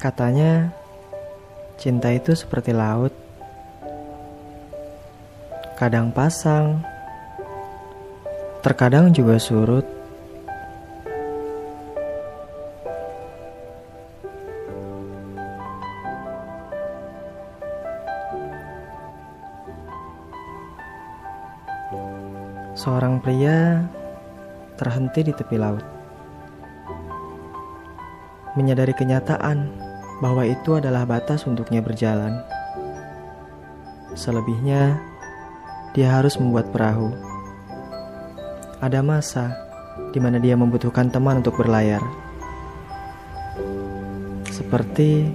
Katanya, cinta itu seperti laut, kadang pasang, terkadang juga surut. Seorang pria terhenti di tepi laut, menyadari kenyataan bahwa itu adalah batas untuknya berjalan. Selebihnya, dia harus membuat perahu. Ada masa di mana dia membutuhkan teman untuk berlayar, seperti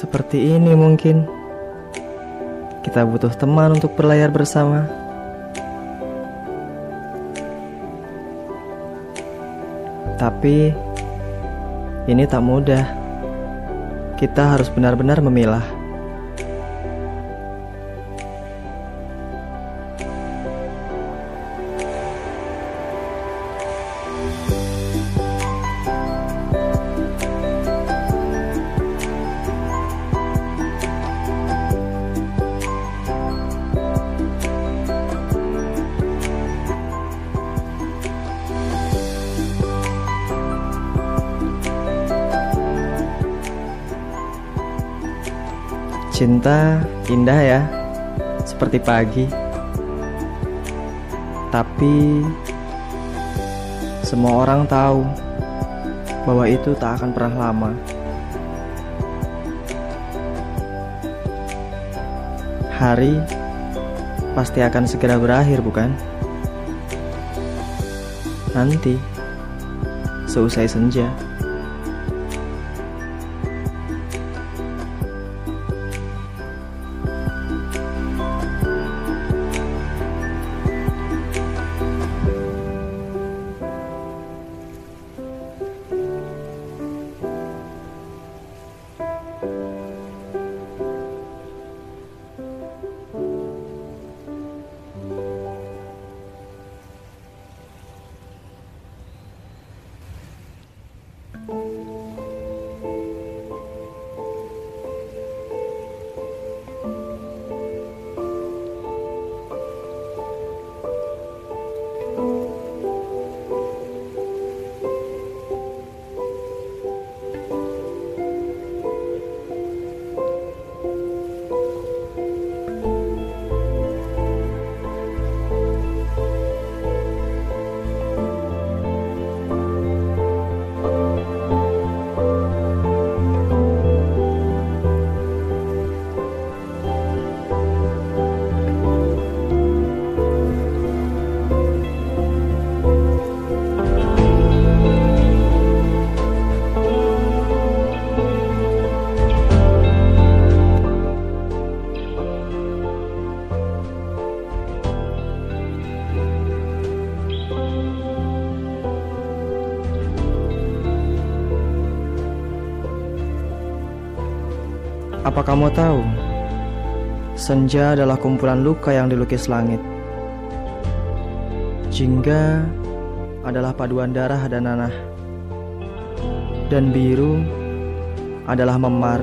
Seperti ini mungkin. Kita butuh teman untuk berlayar bersama. Tapi Ini tak mudah. Kita harus benar-benar memilah Cinta indah ya, seperti pagi. Tapi semua orang tahu bahwa itu tak akan pernah lama. Hari pasti akan segera berakhir, bukan? Nanti, seusai senja. Apa kamu tahu? Senja adalah kumpulan luka yang dilukis langit. Jingga adalah paduan darah dan nanah. Dan biru adalah memar